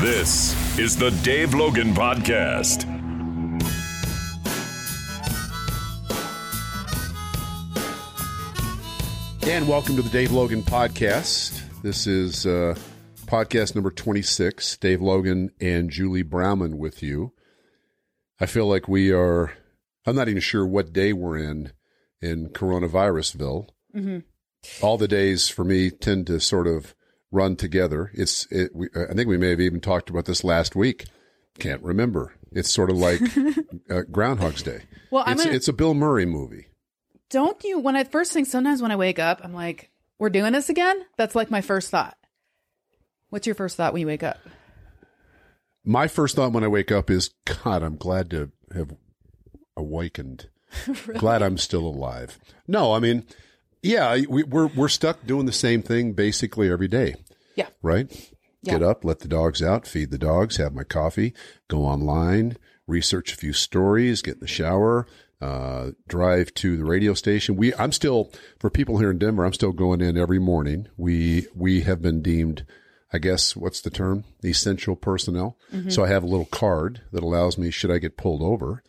This is the Dave Logan Podcast. And welcome to the Dave Logan Podcast. This is uh, podcast number 26. Dave Logan and Julie Browman with you. I feel like we are, I'm not even sure what day we're in in coronavirusville. All the days for me tend to sort of run together. It's, it, we, I think we may have even talked about this last week. Can't remember. It's sort of like uh, Groundhog's Day. Well, it's, gonna- it's a Bill Murray movie. Don't you, when I first think, sometimes when I wake up, I'm like, we're doing this again? That's like my first thought. What's your first thought when you wake up? My first thought when I wake up is, God, I'm glad to have awakened. Glad I'm still alive. No, I mean, yeah, we, we're we're stuck doing the same thing basically every day, Yeah. right? Yeah. Get up, let the dogs out, feed the dogs, have my coffee, go online, research a few stories, get in the shower, uh, drive to the radio station. We, I'm still for people here in Denver. I'm still going in every morning. We we have been deemed, I guess, what's the term? Essential personnel. So I have a little card that allows me, should I get pulled over,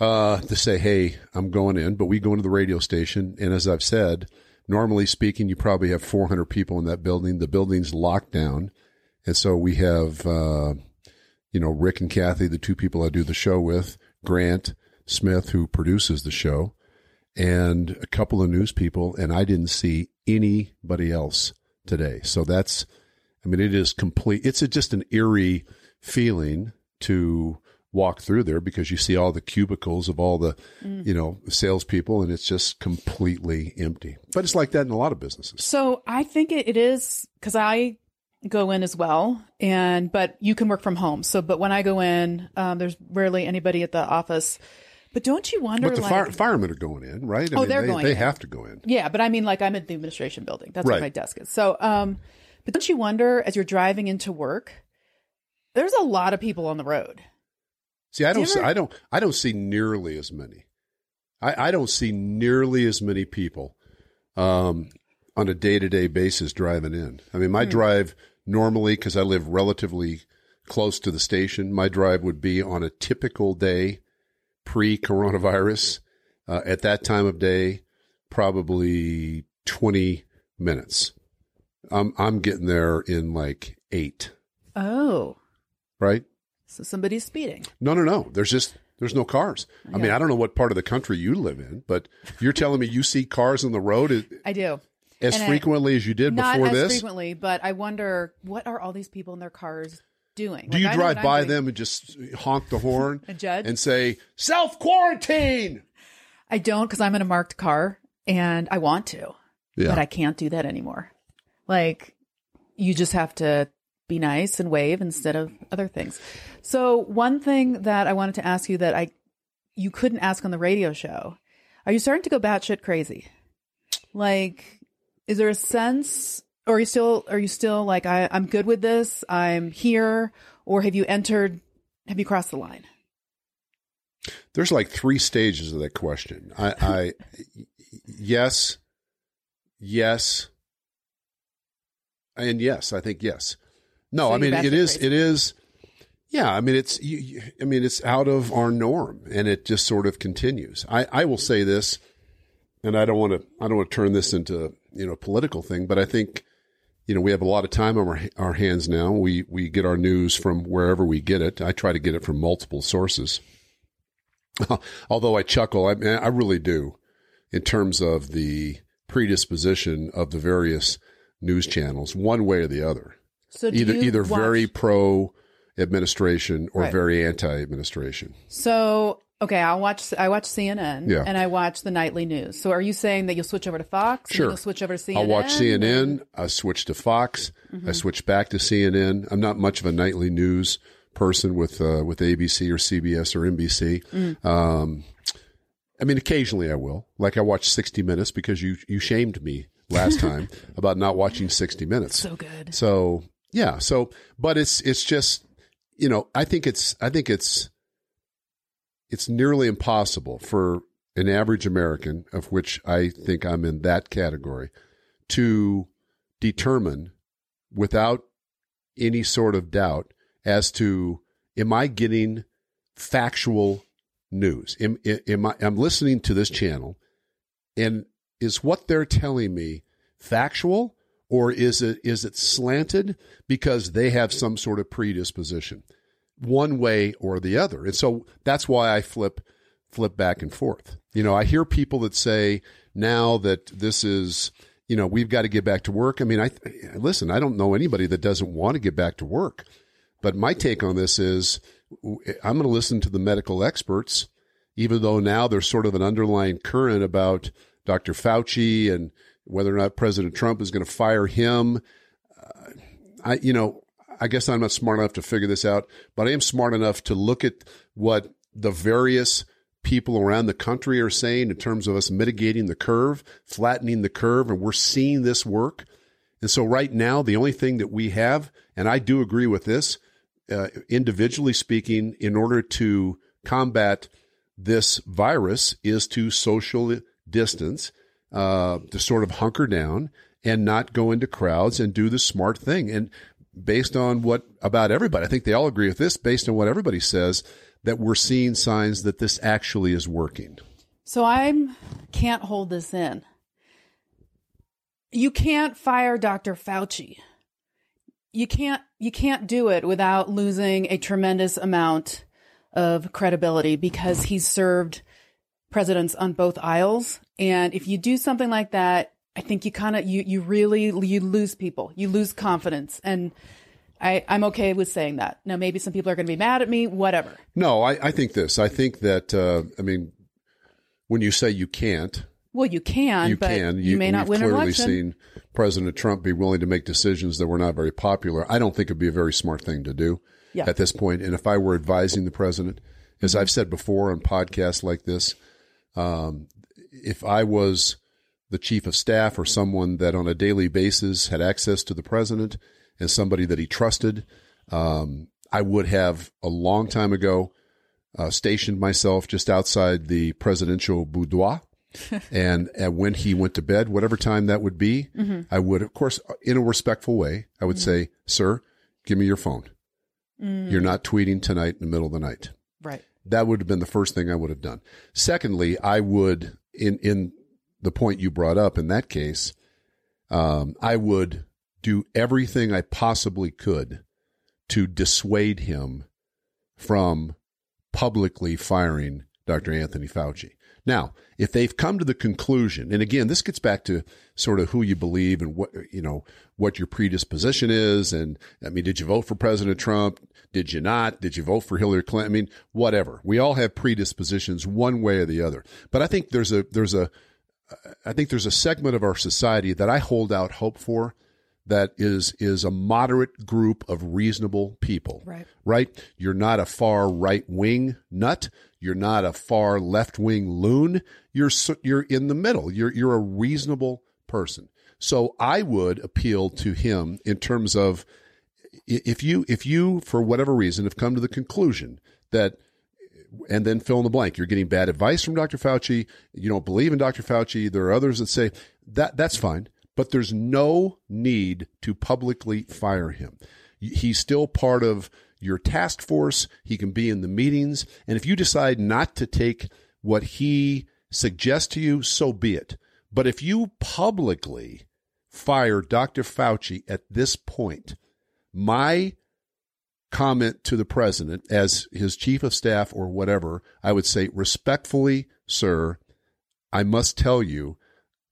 uh, to say, hey, I'm going in. But we go into the radio station, and as I've said, normally speaking, you probably have 400 people in that building. The building's locked down, and so we have, uh, you know, Rick and Kathy, the two people I do the show with, Grant Smith, who produces the show, and a couple of news people, and I didn't see anybody else today. So that's, I mean, it is complete. It's a, just an eerie feeling to walk through there because you see all the cubicles of all the, you know, salespeople, and it's just completely empty. But it's like that in a lot of businesses. So I think it, it is because I go in as well, and but you can work from home. So, but when I go in, um, there's rarely anybody at the office. But don't you wonder, But the like, fire, firemen are going in, right? I Oh, mean, they're they, going They in. have to go in. Yeah, but I mean, like I'm at the administration building. That's where my desk is. So, um, but don't you wonder as you're driving into work, there's a lot of people on the road. See, I don't, Do see, I don't, I don't see nearly as many. I, I don't see nearly as many people um, on a day to day basis driving in. I mean, my Hmm. drive normally, because I live relatively close to the station, my drive would be on a typical day pre coronavirus uh, at that time of day, probably 20 minutes. I'm, I'm getting there in like eight, Oh, right? So somebody's speeding. No, no, no. There's just there's no cars. I mean, I don't know what part of the country you live in, but you're telling me you see cars on the road I do. as And I- frequently as you did Not before as this. frequently, but I wonder what are all these people in their cars doing? Do Like, you I drive by them and just honk the horn and judge? and say self quarantine? I don't because I'm in a marked car and I want to, Yeah, but I can't do that anymore. Like you just have to be nice and wave instead of other things. So one thing that I wanted to ask you that I you couldn't ask on the radio show, are you starting to go batshit crazy? Like, is there a sense, or are you still are you still like I, I'm good with this, I'm here, or have you entered, have you crossed the line? there's like three stages of that question. I, I yes, yes, and yes. I think yes. No, So I mean it is. crazy. It is. Yeah, I mean it's. You, you- I mean it's out of our norm, and it just sort of continues. I, I will say this, and I don't want to. I don't want to turn this into you know a political thing, but I think you know we have a lot of time on our, our hands now. We we get our news from wherever we get it. I try to get it from multiple sources. Although I chuckle, I, I really do, in terms of the predisposition of the various news channels, one way or the other. So Either you either watch- very pro administration or Right. very anti administration. So okay, I'll watch. I watch CNN Yeah. and I watch the nightly news. So are you saying that you'll switch over to Fox? and Sure. you'll switch over to CNN. I'll watch CNN. I switch to Fox. Mm-hmm. I switch back to CNN. I'm not much of a nightly news person with uh, with ABC or CBS or NBC. Mm. Um, I mean, occasionally I will. Like I watched 60 Minutes because you you shamed me last time about not watching 60 Minutes. So good. So yeah, so but it's it's just you know I think it's I think it's it's nearly impossible for an average American, of which I think I'm in that category, to determine without any sort of doubt as to am I getting factual news? Am, am I, I'm listening to this channel and is what they're telling me factual or is it is it slanted because they have some sort of predisposition one way or the other? And so that's why i flip flip back and forth. You know i hear people that say now that this is you know we've got to get back to work. I mean i listen i don't know anybody that doesn't want to get back to work. But my take on this is i'm going to listen to the medical experts even though now there's sort of an underlying current about dr fauci and whether or not President Trump is going to fire him. Uh, I, you know, I guess I'm not smart enough to figure this out, but I am smart enough to look at what the various people around the country are saying in terms of us mitigating the curve, flattening the curve, and we're seeing this work. And so, right now, the only thing that we have, and I do agree with this, uh, individually speaking, in order to combat this virus, is to social distance uh, to sort of hunker down and not go into crowds and do the smart thing. And based on what about everybody, I think they all agree with this, based on what everybody says, that we're seeing signs that this actually is working. So I can't hold this in. You can't fire Dr. Fauci. You can't you can't do it without losing a tremendous amount of credibility because he's served presidents on both aisles. And if you do something like that, I think you kind of you you really you lose people. You lose confidence. And I, I'm okay with saying that. Now maybe some people are going to be mad at me, whatever. No, I, I think this. I think that uh, I mean when you say you can't, well, you can, you but can. You, may not we've win an clearly election. seen President Trump be willing to make decisions that were not very popular. I don't think it'd be a very smart thing to do Yeah. at this point. And if I were advising the president, as I've said before on podcasts like this, um, if I was the chief of staff or someone that on a daily basis had access to the president and somebody that he trusted, um, I would have a long time ago uh, stationed myself just outside the presidential boudoir. and, and when he went to bed, whatever time that would be, I would, of course, in a respectful way, I would say, "Sir, give me your phone. You're not tweeting tonight in the middle of the night." right. That would have been the first thing I would have done. Secondly, I would in in the point you brought up in that case, um, I would do everything I possibly could to dissuade him from publicly firing Dr. Anthony Fauci. Now, if they've come to the conclusion, and again, this gets back to sort of who you believe and what you know what your predisposition is, and I mean, did you vote for President Trump? Did you not? Did you vote for Hillary Clinton? I mean, whatever. We all have predispositions one way or the other. But I think there's a there's a I think there's a segment of our society that I hold out hope for that is is a moderate group of reasonable people. Right. Right? You're not a far right wing nut. You're not a far left wing loon. You're you're in the middle. You're you're a reasonable person. So I would appeal to him in terms of if you if you for whatever reason have come to the conclusion that and then fill in the blank. You're getting bad advice from Dr. Fauci. You don't believe in Dr. Fauci. There are others that say that that's fine, but there's no need to publicly fire him. He's still part of your task force. He can be in the meetings. And if you decide not to take what he suggests to you, so be it. But if you publicly fire Dr. Fauci at this point, my comment to the president as his chief of staff or whatever, I would say respectfully, sir, I must tell you,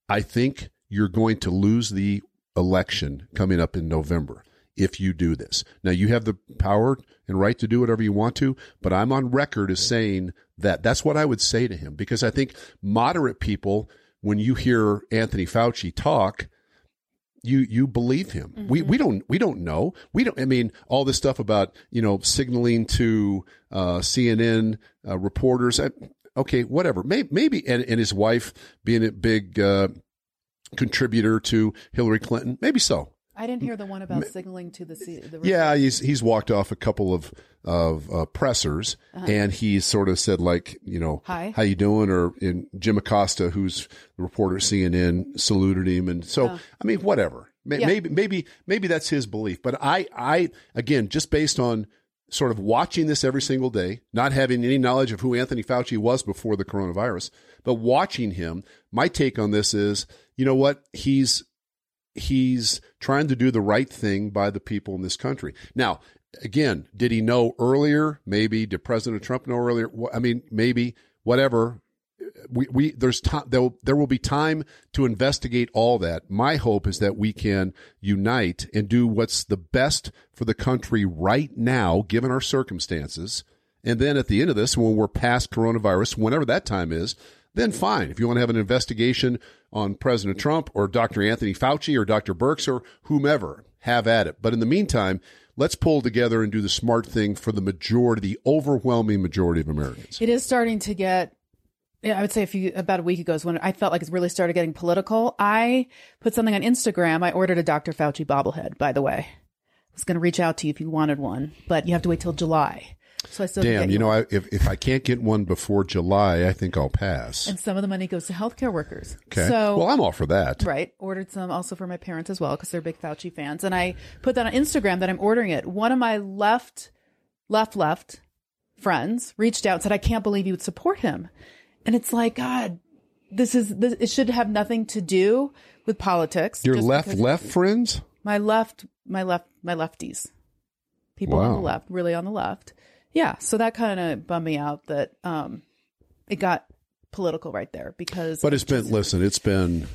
I think you're going to lose the election coming up in November if you do this. Now you have the power and right to do whatever you want to, but I'm on record as saying that that's what I would say to him because I think moderate people when you hear Anthony Fauci talk, you you believe him. We we don't we don't know. We don't. I mean, all this stuff about you know signaling to uh, CNN uh, reporters. I, okay, whatever. Maybe, maybe and, and his wife being a big uh, contributor to Hillary Clinton. Maybe so. I didn't hear the one about signaling to the, C- the Yeah, he's he's walked off a couple of of uh, pressers, and he sort of said like, you know, Hi. how you doing? Or in Jim Acosta, who's the reporter at CNN, saluted him, and so I mean, whatever. Ma- Yeah. Maybe maybe maybe that's his belief, but I I again just based on sort of watching this every single day, not having any knowledge of who Anthony Fauci was before the coronavirus, but watching him, my take on this is, you know what? He's he's trying to do the right thing by the people in this country. Now, again, did he know earlier? Maybe did President Trump know earlier? I mean, maybe whatever. We, we there's time there, there will be time to investigate all that. My hope is that we can unite and do what's the best for the country right now, given our circumstances. And then at the end of this, when we're past coronavirus, whenever that time is, then fine. If you want to have an investigation on President Trump or Dr. Anthony Fauci or Dr. Birx or whomever, have at it. But in the meantime, let's pull together and do the smart thing for the majority, the overwhelming majority of Americans. It is starting to get. I would say a few about a week ago is when I felt like it really started getting political. I put something on Instagram. I ordered a Dr. Fauci bobblehead. By the way, I was going to reach out to you if you wanted one, but you have to wait till July. So I still Damn, you know. I, if, if I can't get one before July, I think I'll pass. and some of the money goes to healthcare workers. Okay. So well, I'm all for that. Right. Ordered some also for my parents as well because they're big Fauci fans. And I put that on Instagram that I'm ordering it. One of my left, left, left friends reached out and said, I can't believe you would support him. And it's like, God, this is, this, it should have nothing to do with politics. Your left, left friends? My left, my left, my lefties. People on the left, really on the left. Yeah. So that kind of bummed me out that, um, it got political right there because But it's been, listen, it's been,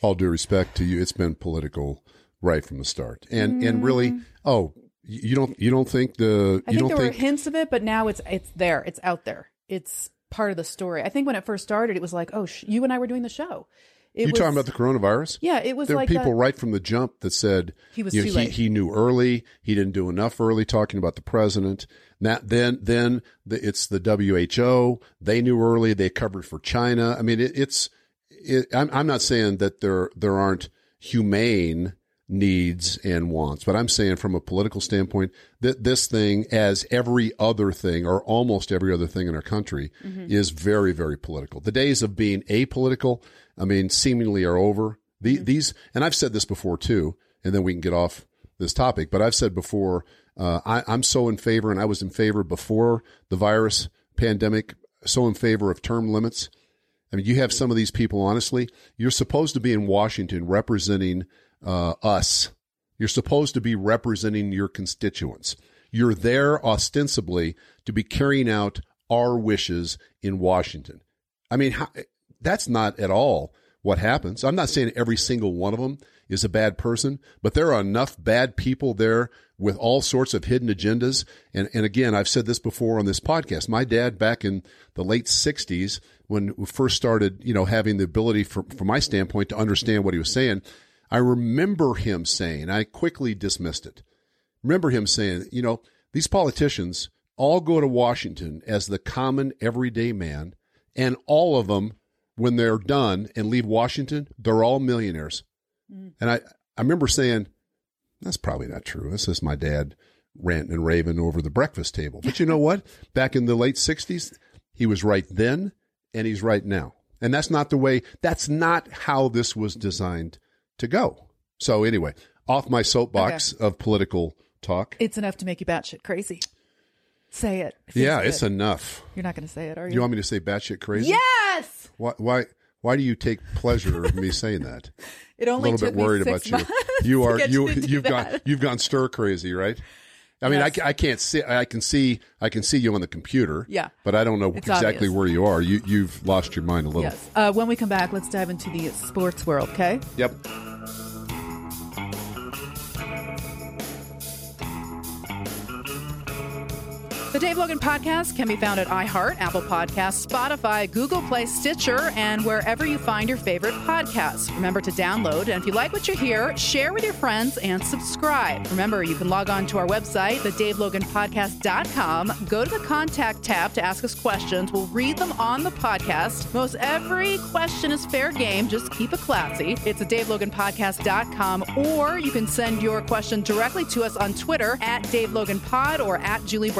all due respect to you, it's been political right from the start. And, and really, oh, you don't, you don't think the, Mm. I you think don't there think, were hints of it, but now it's it's there. It's out there. It's part of the story. I think when it first started, it was like, oh, sh- you and I were doing the show. You was, talking about the coronavirus? Yeah, it was there like were people that- right from the jump that said He was you know, too he, late. he knew early. He didn't do enough early talking about the president. That then then the, it's the WHO. They knew early. They covered for China. I mean, it, it's. It, I'm I'm not saying that there there aren't humane needs and wants, but I'm saying from a political standpoint that this thing, as every other thing or almost every other thing in our country, mm-hmm. is very very political. The days of being apolitical, I mean, seemingly are over. The, These, and I've said this before too, and then we can get off this topic. But I've said before, uh, I, I'm so in favor, and I was in favor before the virus pandemic, so in favor of term limits. I mean, you have some of these people, honestly, you're supposed to be in Washington representing uh, us. You're supposed to be representing your constituents. You're there ostensibly to be carrying out our wishes in Washington. I mean, how, that's not at all what happens. I'm not saying every single one of them is a bad person, but there are enough bad people there with all sorts of hidden agendas. And, and again, I've said this before on this podcast. My dad back in the late 60s, when we first started, you know, having the ability from, from my standpoint to understand what he was saying, I remember him saying, I quickly dismissed it. Remember him saying, you know, these politicians all go to Washington as the common everyday man, and all of them, when they're done and leave Washington, they're all millionaires. Mm. And I, I remember saying, that's probably not true. This is my dad ranting and raving over the breakfast table. But you know what? Back in the late 60s, he was right then and he's right now. And that's not the way, that's not how this was designed to go. So, anyway, off my soapbox of political talk. It's enough to make you batshit crazy. Say it. Yeah, good. it's enough. You're not going to say it, are you? You want me to say batshit crazy? yes. Why, why, why do you take pleasure in me saying that? It a little bit worried about you. You are you you've gone you've gone stir crazy, right? I mean, I, Yes. ca- I can't see I can see I can see you on the computer. Yeah. but I don't know It's exactly obvious. where you are. You you've lost your mind a little. Yes. Uh, when we come back, let's dive into the sports world. Okay. Yep. The Dave Logan Podcast can be found at iHeart, Apple Podcasts, Spotify, Google Play, Stitcher, and wherever you find your favorite podcasts. Remember to download, and if you like what you hear, share with your friends and subscribe. Remember, you can log on to our website, thedaveloganpodcast.com. Go to the contact tab to ask us questions. We'll read them on the podcast. Most every question is fair game. Just keep it classy. It's at daveloganpodcast.com, or you can send your question directly to us on Twitter at DaveLoganPod or at Julie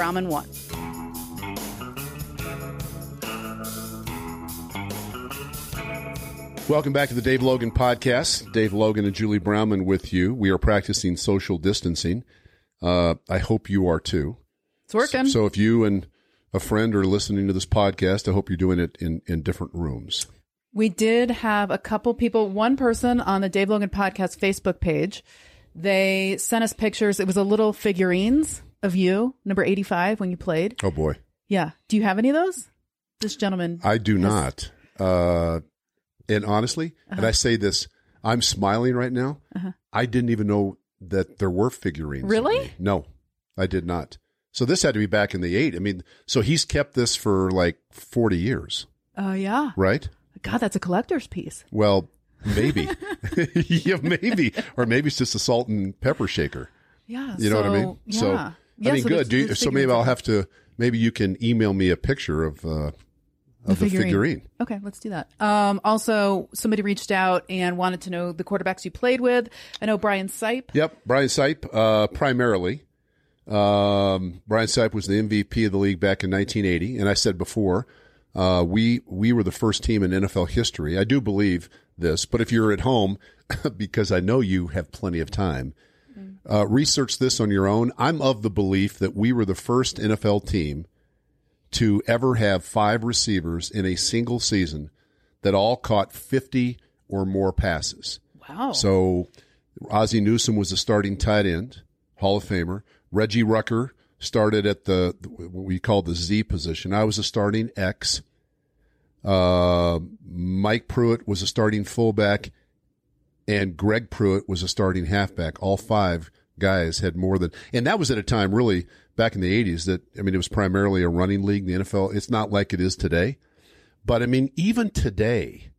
Brauman1. Welcome back to the Dave Logan podcast. Dave Logan and Julie Brownman with you. We are practicing social distancing. Uh, I hope you are too. It's working. So if you and a friend are listening to this podcast, I hope you're doing it in, in different rooms. we did have a couple people, one person on the Dave Logan podcast Facebook page. They sent us pictures. It was a little figurines of you, number 85, when you played. Oh boy. Yeah. Do you have any of those? This gentleman. I do not. Uh, and honestly, and I say this, I'm smiling right now. I didn't even know that there were figurines. Really? No, I did not. So this had to be back in the eight. I mean, so he's kept this for like 40 years, Oh, yeah. right? God, that's a collector's piece. Well, maybe. yeah, maybe. Or maybe it's just a salt and pepper shaker. Yeah. You know what I mean? Yeah. So, Yeah, I mean, so good. Do you, so maybe I'll have to, maybe you can email me a picture of, uh, of the figurine. Okay, let's do that. Um, also, somebody reached out and wanted to know the quarterbacks you played with. I know Brian Sipe. Yep, Brian Sipe, uh, primarily. Um, Brian Sipe was the MVP of the league back in 1980, and I said before, uh, we we were the first team in NFL history. I do believe this, but if you're at home, because I know you have plenty of time, uh, research this on your own. I'm of the belief that we were the first NFL team to ever have five receivers in a single season that all caught 50 or more passes. Wow. So Ozzie Newsome was the starting tight end, Hall of Famer. Reggie Rucker started at the what we call the Z position. I was a starting X. Uh, Mike Pruitt was a starting fullback, and Greg Pruitt was a starting halfback. All five guys had more than, and that was at a time really back in the '80s that I mean it was primarily a running league. The NFL, it's not like it is today, but I mean even today,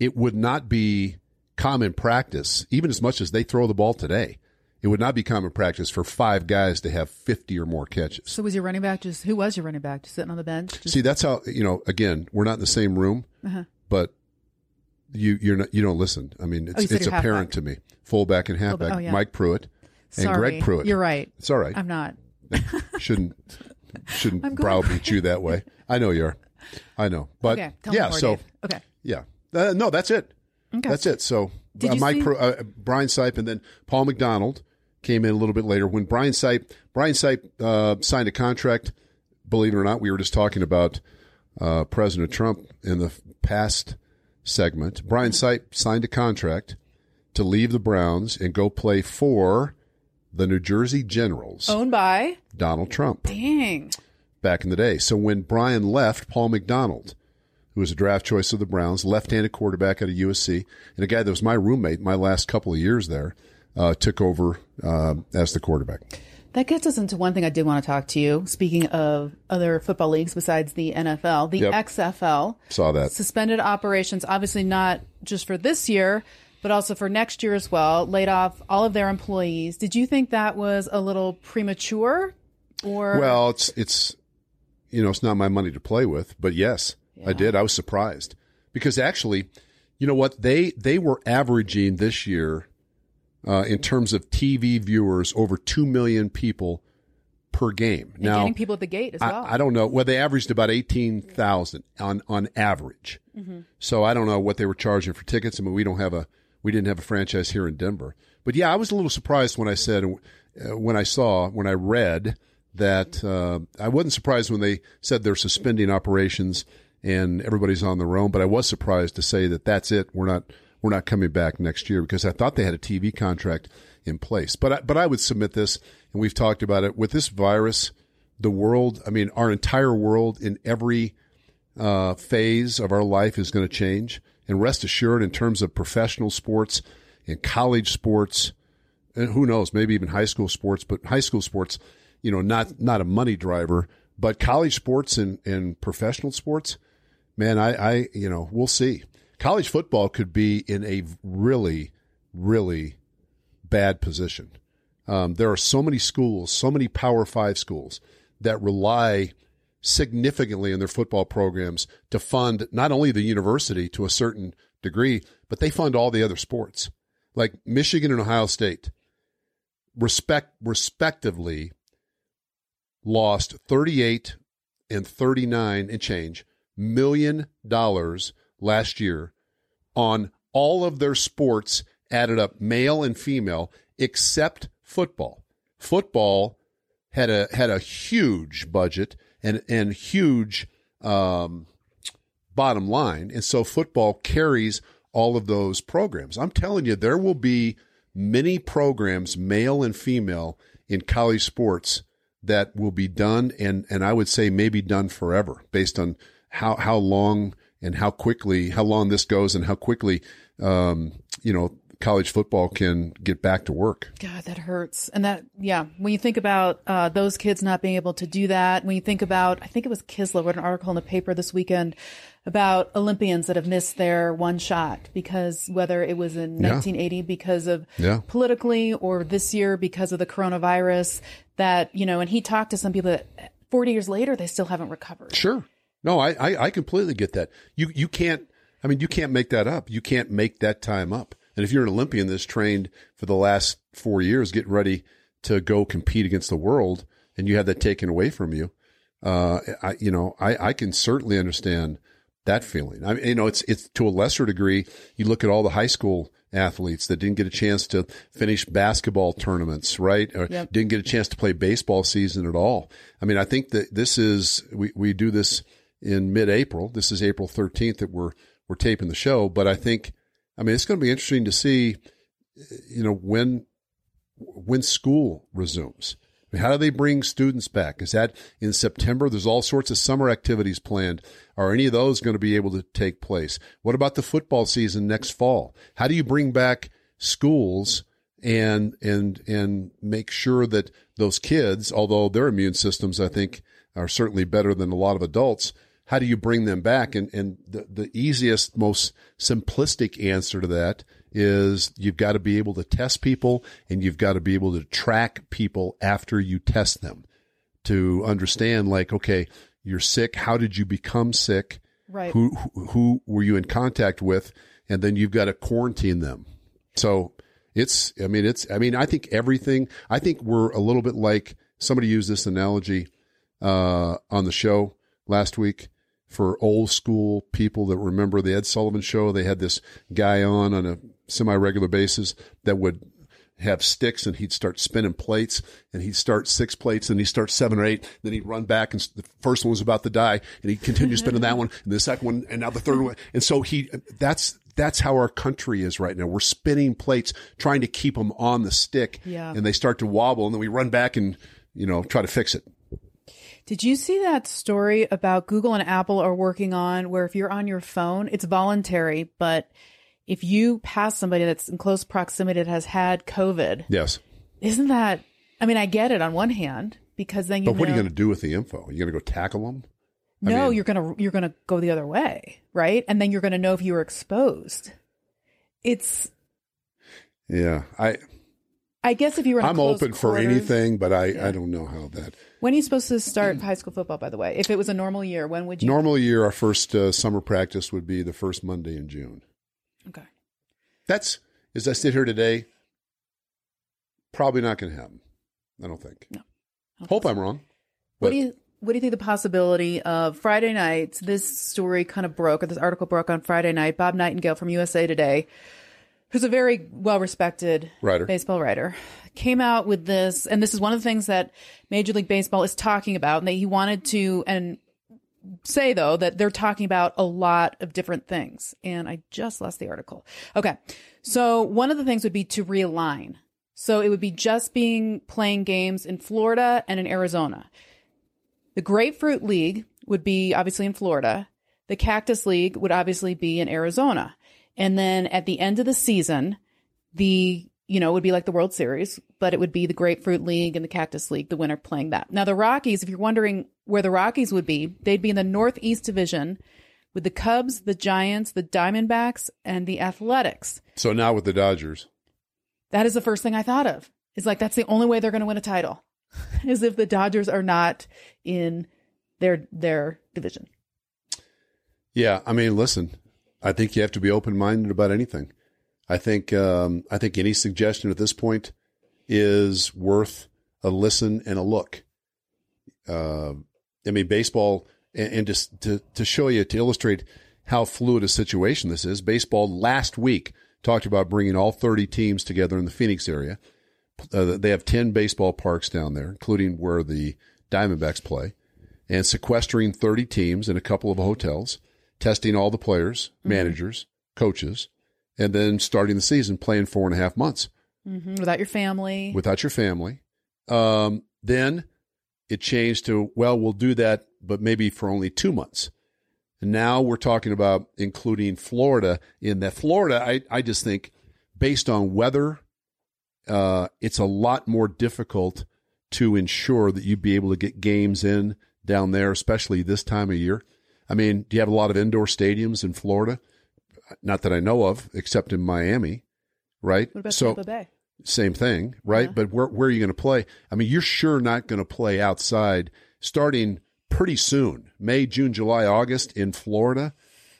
it would not be common practice, even as much as they throw the ball today. It would not be common practice for five guys to have 50 or more catches. so was your running back just who was your running back? Just sitting on the bench? Just, See, that's how, you know, again, we're not in the same room, Uh-huh. but you, you're not, you don't listen. I mean, Oh, it's, said it's apparent to me. Fullback and halfback, oh, yeah. Mike Pruitt and sorry, Greg Pruitt. You're right. It's all right. I'm not. shouldn't, shouldn't browbeat you that way. I know you are. I know. But Okay. Yeah, more, so Dave. Okay. Yeah. Uh, no, that's it. Okay. That's it. So uh, Mike, see- Pro, uh, Brian Sipe, and then Paul McDonald came in a little bit later. When Brian Sipe, Brian Sipe uh, signed a contract. Believe it or not, we were just talking about uh, President Trump in the past segment. Brian Sipe signed a contract to leave the Browns and go play for the New Jersey Generals, Owned by. Donald Trump Dang. back in the day. So when Brian left, Paul McDonald, who was a draft choice of the Browns, left-handed quarterback at a USC, and a guy that was my roommate my last couple of years there, uh, took over uh, as the quarterback. That gets us into one thing I did want to talk to you. Speaking of other football leagues besides the NFL, the Yep. XFL Saw that. suspended operations, obviously not just for this year, but also for next year as well, laid off all of their employees. Did you think that was a little premature? Or Well, it's it's you know it's not my money to play with, but yes, I did. I was surprised because actually, you know what they they were averaging this year uh, in terms of TV viewers over two million people per game. and now getting people at the gate as well. I, I don't know. Well, they averaged about eighteen thousand on on average. Mm-hmm. So I don't know what they were charging for tickets. I mean, we don't have a we didn't have a franchise here in Denver. But yeah, I was a little surprised when I said uh, when I saw when I read that uh, I wasn't surprised when they said they're suspending operations and everybody's on their own. But I was surprised to say that that's it. We're not we're not coming back next year because I thought they had a TV contract in place. But I, but I would submit this, and we've talked about it with this virus. The world, I mean, our entire world in every uh, phase of our life is going to change. And rest assured, in terms of professional sports and college sports, and who knows, maybe even high school sports, but high school sports, you know, not not a money driver, but college sports and, and professional sports, man, I, I, you know, we'll see. College football could be in a really, really bad position. Um, there are so many schools, so many Power Five schools that rely significantly in their football programs to fund not only the university to a certain degree, but they fund all the other sports. Like Michigan and Ohio State, respect respectively, lost 38 and 39 and change million dollars last year on all of their sports added up, male and female, except football. Football had a had a huge budget and and huge um, bottom line, and so football carries all of those programs. I'm telling you, there will be many programs, male and female, in college sports that will be done, and and I would say maybe done forever, based on how how long and how quickly, how long this goes, and how quickly, um, you know, college football can get back to work. God, that hurts. And that, yeah, when you think about uh, those kids not being able to do that, when you think about, I think it was Kiszla wrote an article in the paper this weekend about Olympians that have missed their one shot because whether it was in Yeah. 1980 because of Yeah. politically or this year because of the coronavirus, that, you know, and he talked to some people that 40 years later, they still haven't recovered. Sure. No, I, I, I completely get that. You you can't I mean you can't make that up. You can't make that time up. And if you're an Olympian that's trained for the last four years, getting ready to go compete against the world, and you have that taken away from you, uh, I you know I, I can certainly understand that feeling. I mean, you know, it's it's to a lesser degree. You look at all the high school athletes that didn't get a chance to finish basketball tournaments, right? Or Yep. didn't get a chance to play baseball season at all. I mean, I think that this is we we do this in mid-April. This is April 13th that we're we're taping the show, but I think I mean it's going to be interesting to see you know when when school resumes. I mean, how do they bring students back? Is that in September? There's all sorts of summer activities planned. Are any of those going to be able to take place? What about the football season next fall? How do you bring back schools and and and make sure that those kids, although their immune systems, I think, are certainly better than a lot of adults, how do you bring them back? And and the, the easiest, most simplistic answer to that is you've got to be able to test people and you've got to be able to track people after you test them to understand like, okay, you're sick. How did you become sick? Right. Who, who, who were you in contact with? And then you've got to quarantine them. So it's, I mean, it's, I mean, I think everything, I think we're a little bit like somebody used this analogy, uh, on the show last week for old school people that remember the Ed Sullivan show. They had this guy on on a semi regular basis that would have sticks and he'd start spinning plates and he'd start six plates and he'd start seven or eight. Then he'd run back and the first one was about to die and he'd continue spinning that one and the second one and now the third one. And so he, that's, that's how our country is right now. We're spinning plates, trying to keep them on the stick Yeah. and they start to wobble and then we run back and, you know, try to fix it. Did you see that story about Google and Apple are working on where if you're on your phone, it's voluntary, but if you pass somebody that's in close proximity that has had COVID, Yes. isn't that? I mean, I get it on one hand because then you. But what are you going to do with the info? Are you going to go tackle them? I No, mean- you're gonna you're gonna go the other way, right? And then you're gonna know if you were exposed. It's. Yeah. I, I guess if you were. I'm open for anything, but I, I don't know how that. When are you supposed to start high school football? By the way, if it was a normal year, when would you? Normal year, our first uh, summer practice would be the first Monday in June. Okay. That's, as I sit here today, probably not going to happen. I don't think. No. Hope I'm wrong. What do you what do you think the possibility of Friday nights? This story kind of broke, or this article broke on Friday night. Bob Nightingale from USA Today, who's a very well respected Writer. baseball writer, came out with this, and this is one of the things that Major League Baseball is talking about, and that he wanted to and say though that they're talking about a lot of different things. And I just lost the article. Okay. So one of the things would be to realign. So it would be just being playing games in Florida and in Arizona. The Grapefruit League would be obviously in Florida. The Cactus League would obviously be in Arizona. And then at the end of the season, the, you know, it would be like the World Series, but it would be the Grapefruit League and the Cactus League, the winner playing that. Now, the Rockies, if you're wondering where the Rockies would be, they'd be in the Northeast Division with the Cubs, the Giants, the Diamondbacks, and the Athletics. So now with the Dodgers, That is the first thing I thought of. It's like that's the only way they're going to win a title, is if the Dodgers are not in their their division. yeah. I mean, listen, I think you have to be open minded about anything. I think um, I think any suggestion at this point is worth a listen and a look. Uh, I mean, baseball, and, and just to to show you to illustrate how fluid a situation this is. Baseball last week talked about bringing all 30 teams together in the Phoenix area. Uh, they have 10 baseball parks down there, including where the Diamondbacks play, and sequestering 30 teams in a couple of hotels, testing all the players, managers, coaches, and then starting the season playing four and a half months hmm Without your family. without your family. Um, then it changed to, well, we'll do that, but maybe for only two months. And now we're talking about including Florida in that. Florida, I, I just think, based on weather, uh, it's a lot more difficult to ensure that you'd be able to get games in down there, especially this time of year. I mean, do you have a lot of indoor stadiums in Florida? Not that I know of, except in Miami, right? what about so, Tampa Bay? same thing, right? Yeah. But where where are you going to play? I mean, you're sure not going to play outside starting pretty soon, May, June, July, August in Florida.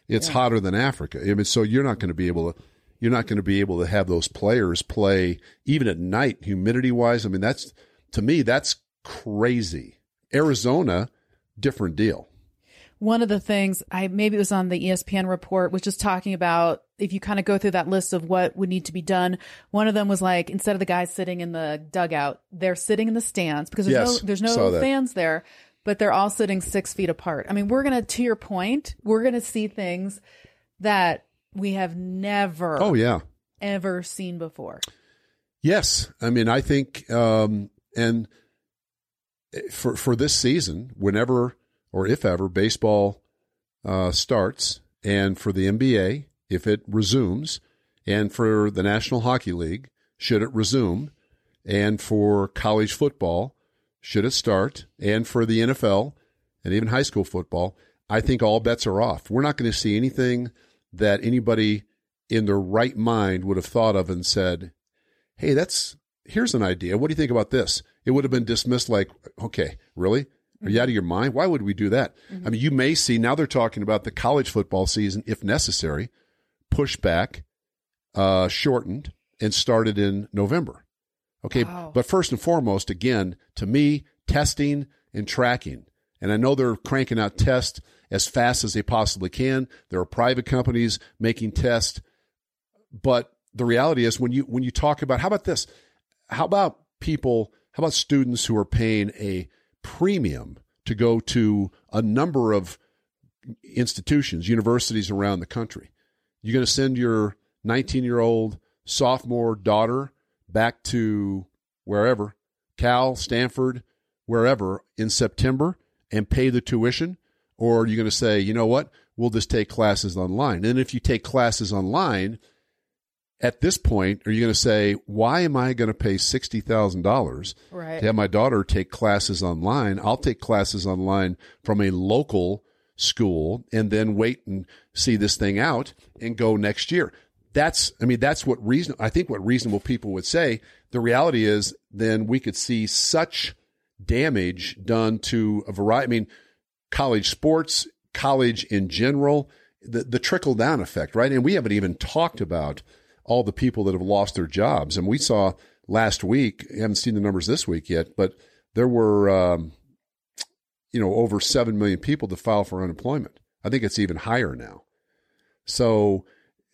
It's hotter than Africa. I mean, so you're not going to be able to you're not going to be able to have those players play even at night, humidity wise. I mean, that's to me that's crazy. Arizona, different deal. One of the things I maybe it was on the ESPN report was just talking about if you kind of go through that list of what would need to be done. One of them was like instead of the guys sitting in the dugout, they're sitting in the stands because there's Yes, no there's no fans there, but they're all sitting six feet apart. I mean, we're gonna to your point, we're gonna see things that we have never Oh yeah. ever seen before. Yes, I mean I think, um, and for for this season, whenever or if ever baseball uh, starts, and for the NBA if it resumes, and for the National Hockey League should it resume, and for college football should it start, and for the NFL and even high school football, I think all bets are off. We're not going to see anything that anybody in their right mind would have thought of and said, hey, that's here's an idea. What do you think about this? It would have been dismissed like, okay, really? Are you out of your mind? Why would we do that? I mean, you may see now they're talking about the college football season, if necessary, pushed back, uh, shortened, and started in November. Okay, Wow. but first and foremost, again, to me, testing and tracking. And I know they're cranking out tests as fast as they possibly can. There are private companies making tests but the reality is when you when you talk about how about this how about people how about students who are paying a premium to go to a number of institutions universities around the country. You're going to send your 19 year old sophomore daughter back to wherever cal stanford wherever in september and pay the tuition or are you going to say you know what? We'll just take classes online. And if you take classes online at this point, are you going to say, why am I going to pay $60,000 Right. to have my daughter take classes online? I'll take classes online from a local school and then wait and see this thing out and go next year. That's, I mean, that's what reason, I think what reasonable people would say. The reality is then we could see such damage done to a variety. I mean, college sports, college in general, the, the trickle down effect, right? And we haven't even talked about all the people that have lost their jobs. And we saw last week, haven't seen the numbers this week yet, but there were, um, you know, over 7 million people to file for unemployment. I think it's even higher now. So,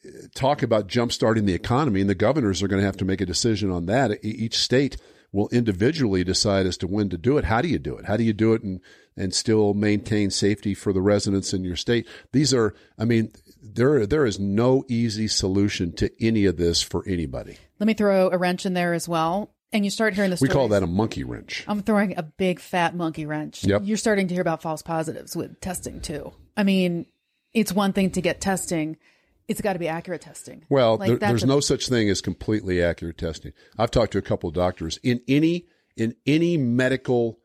uh, talk about jumpstarting the economy, and the governors are going to have to make a decision on that. Each state will individually decide as to when to do it. How do you do it? How do you do it and and still maintain safety for the residents in your state? These are, I mean, there there is no easy solution to any of this for anybody. Let me throw a wrench in there as well. And you start hearing the We call that a monkey wrench. I'm throwing a big fat monkey wrench. Yep. You're starting to hear about false positives with testing too. I mean, it's one thing to get testing. It's got to be accurate testing. Well, Like, there, there's a- no such thing as completely accurate testing. I've talked to a couple of doctors in any in any medical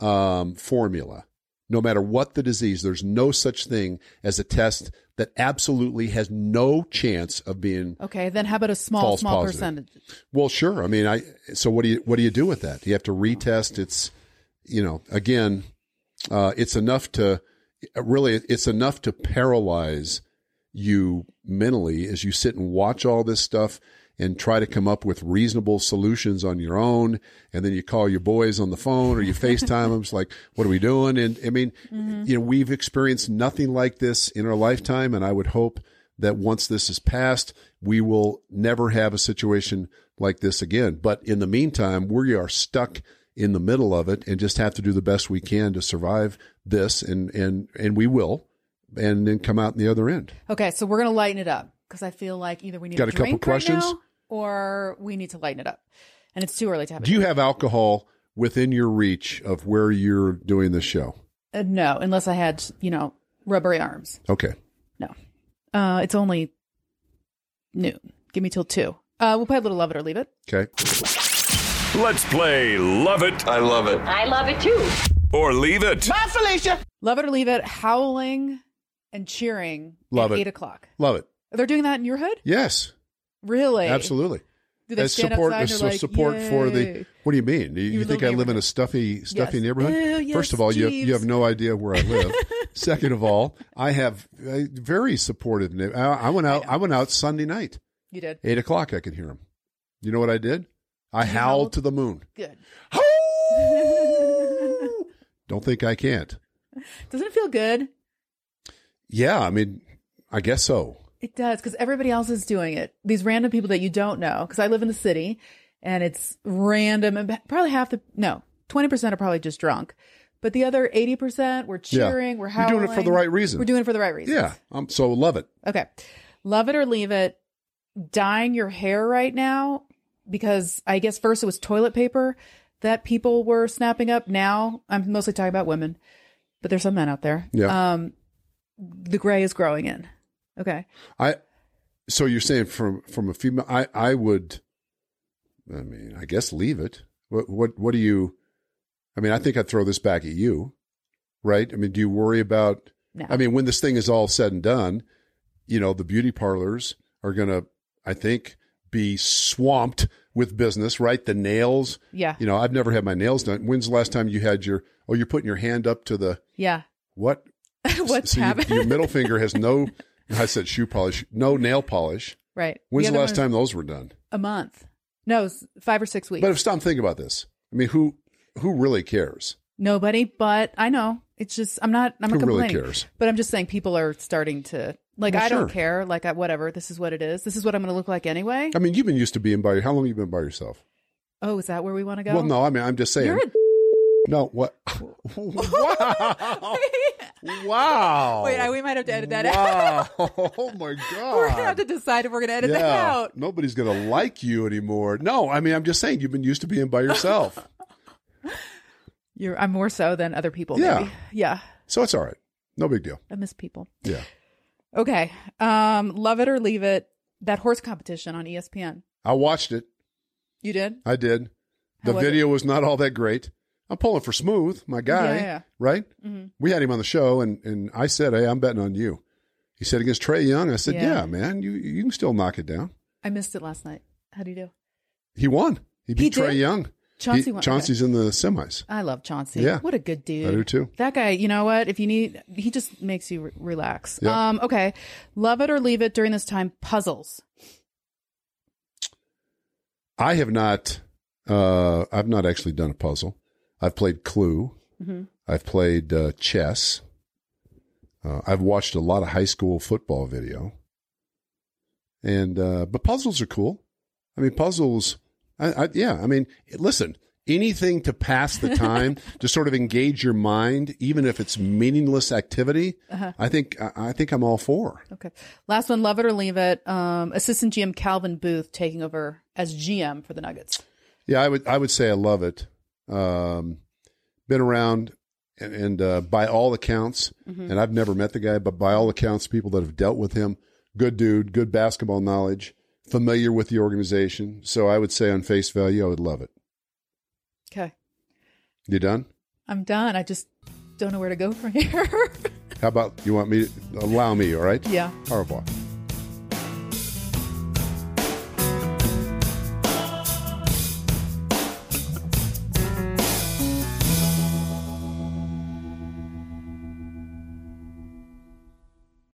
um, formula, no matter what the disease. There's no such thing as a test that absolutely has no chance of being Okay, then how about a small, small positive. percentage? Well, sure. I mean, I so what do you what do you do with that? Do You have to retest. It's you know, again, uh, it's enough to really it's enough to paralyze you mentally as you sit and watch all this stuff and try to come up with reasonable solutions on your own. And then you call your boys on the phone or you FaceTime them. It's like, what are we doing? And I mean, mm-hmm. you know, we've experienced nothing like this in our lifetime. And I would hope that once this is passed, we will never have a situation like this again. But in the meantime, we are stuck in the middle of it and just have to do the best we can to survive this. And, and, and we will, and then come out in the other end. Okay, so we're gonna lighten it up because I feel like either we need Got a a couple drink questions? right now, or we need to lighten it up, and it's too early to have. Do you drink. have alcohol within your reach of where you're doing this show? Uh, no, unless I had you know rubbery arms. Okay. No, uh, it's only noon. Give me till two. Uh, we'll play a little love it or leave it. Okay. Let's play Love It I love it. I love it too. or Leave It. Love it or leave it. Howling and cheering. Love at it. Eight o'clock. Love it. They're doing that in your hood. Yes, Really? absolutely. Do they As stand support, outside as and they're like, support for the. What do you mean? You, you think I live in a stuffy, stuffy Yes. neighborhood? Yes, First of all, you have, you have no idea where I live. Second of all, I have a very supportive. I, I went out. I, went out Sunday night, You did. eight o'clock. I could hear him. You know what I did? I howled howled? to the moon. Good. Don't think I can't. Doesn't it feel good? Yeah, I mean, I guess so. It does because everybody else is doing it. These random people that you don't know. Because I live in the city, and it's random, and probably half the no, twenty percent are probably just drunk, but the other eighty percent we're Yeah. cheering, we're You're doing it for the right reason. We're doing it for the right reason. Yeah, um, so love it. Okay. Love it or leave it. Dyeing your hair right now because I guess first it was toilet paper that people were snapping up. Now I'm mostly talking about women, but there's some men out there. Yeah. Um, the gray is growing in. Okay. I so you're saying from from a female I I would I mean, I guess leave it. What what what do you I mean, I think I'd throw this back at you. Right? I mean, do you worry about No. I mean, when this thing is all said and done, you know, the beauty parlors are going to I think be swamped with business, right? The nails, Yeah. you know, I've never had my nails done. When's the last time you had your oh, you're putting your hand up to the Yeah. what? What's so you- happening? your middle finger has no I said shoe polish, no nail polish. right. When's the, other last time those were done? A month. No, five or six weeks. But if stop thinking about this, I mean, who who really cares? Nobody, but I know. It's just I'm not I'm not Who really complaining. cares? But I'm just saying people are starting to like Well, I don't care. Like I, whatever. This is what it is. This is what I'm going to look like anyway. I mean, you've been used to being by. How long have you been by yourself? Oh, is that where we want to go? Well, no, I mean, I'm just saying. You're a no, what? wow! wow! Wait, I, we might have to edit that out. oh my god! We're gonna have to decide if we're gonna edit that out. nobody's gonna like you anymore. No, I mean, I'm just saying you've been used to being by yourself, You're I'm more so than other people. Yeah. Maybe. Yeah. so it's all right. No big deal. I miss people. Yeah, Okay. Um, love it or leave it. That horse competition on ESPN. I watched it. You did? I did. How The was video was not all that great. I'm pulling for Smooth, my guy, Yeah, yeah. right? Mhm. We had him on the show, and and I said, "Hey, I'm betting on you." He said against Trae Young. I said, Yeah. "Yeah, man, you you can still knock it down." I missed it last night. How do you do? He won. He beat He Trae? Young. Chauncey He- won. Chauncey's in the semis. I love Chauncey. Yeah. What a good dude. I do too. That guy, you know what? If you need, he just makes you re- relax. Yeah. Um, okay. Love it or leave it during this time. Puzzles. I have not. Uh, I've not actually done a puzzle. I've played Clue. Mhm. I've played uh, chess. Uh, I've watched a lot of high school football video. And uh, but puzzles are cool. I mean, puzzles. I, I, yeah, I mean, listen. Anything to pass the time, to sort of engage your mind, even if it's meaningless activity. Uh-huh. I think I, I think I'm all for. Okay. Last one. Love it or leave it. Um, assistant GM Calvin Booth taking over as GM for the Nuggets. Yeah, I would I would say I love it. Um, been around, and, and uh, by all accounts, and I've never met the guy, but by all accounts, people that have dealt with him, good dude, good basketball knowledge, familiar with the organization. So I would say on face value, I would love it. Okay. You done? I'm done. I just don't know where to go from here. How about you want me to allow me? All right. yeah. Au revoir.